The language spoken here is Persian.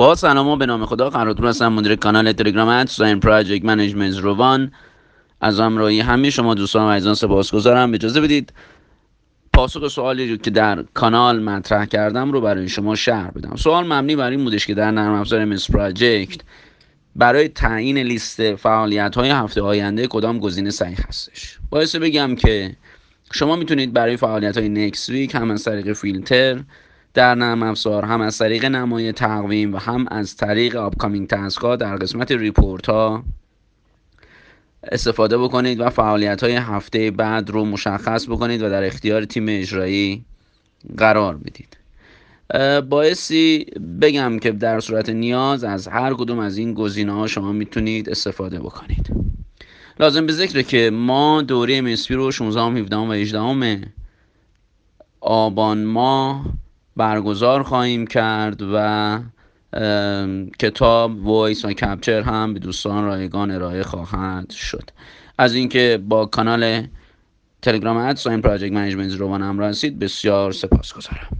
با سلام و به نام خدا قرارتون هستم مدیر کانال تلگرام at sign project management روان. از همراهی همه شما دوستان و عزیزان سپاسگزارم. اجازه بدید پاسخ سوالی رو که در کانال مطرح کردم رو برای شما شرح بدم. سوال مبنی بر این بودش که در نرم افزار MS Project برای تعیین لیست فعالیت های هفته آینده کدام گزینه صحیح هستش؟ بایست بگم که شما می‌تونید برای فعالیت های next week هم از طریق فیلتر در نرم افزار هم از طریق نمای تقویم و هم از طریق upcoming task ها در قسمت ریپورت ها استفاده بکنید و فعالیت های هفته بعد رو مشخص بکنید و در اختیار تیم اجرایی قرار بدید. بایستی بگم که در صورت نیاز از هر کدوم از این گزینه ها شما می‌تونید استفاده بکنید. لازم به ذکره که ما دوره MSP رو 16 17 و 18 آبان ماه برگزار خواهیم کرد و کتاب voice و capture هم به دوستان رایگان ارائه خواهد شد. از اینکه با کانال تلگرام at sign project management رو همراه هستید بسیار سپاسگزارم.